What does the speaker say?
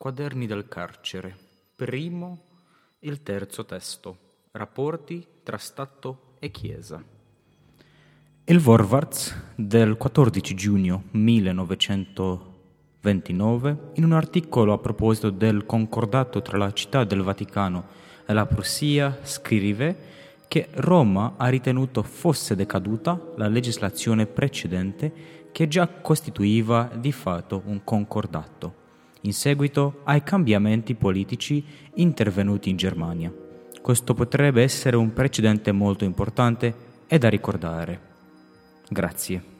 Quaderni del carcere. Primo, il terzo testo. Rapporti tra Stato e Chiesa. Il Vorwärts del 14 giugno 1929, in un articolo a proposito del concordato tra la città del Vaticano e la Prussia, scrive che Roma ha ritenuto fosse decaduta la legislazione precedente che già costituiva di fatto un concordato in seguito ai cambiamenti politici intervenuti in Germania. Questo potrebbe essere un precedente molto importante e da ricordare. Grazie.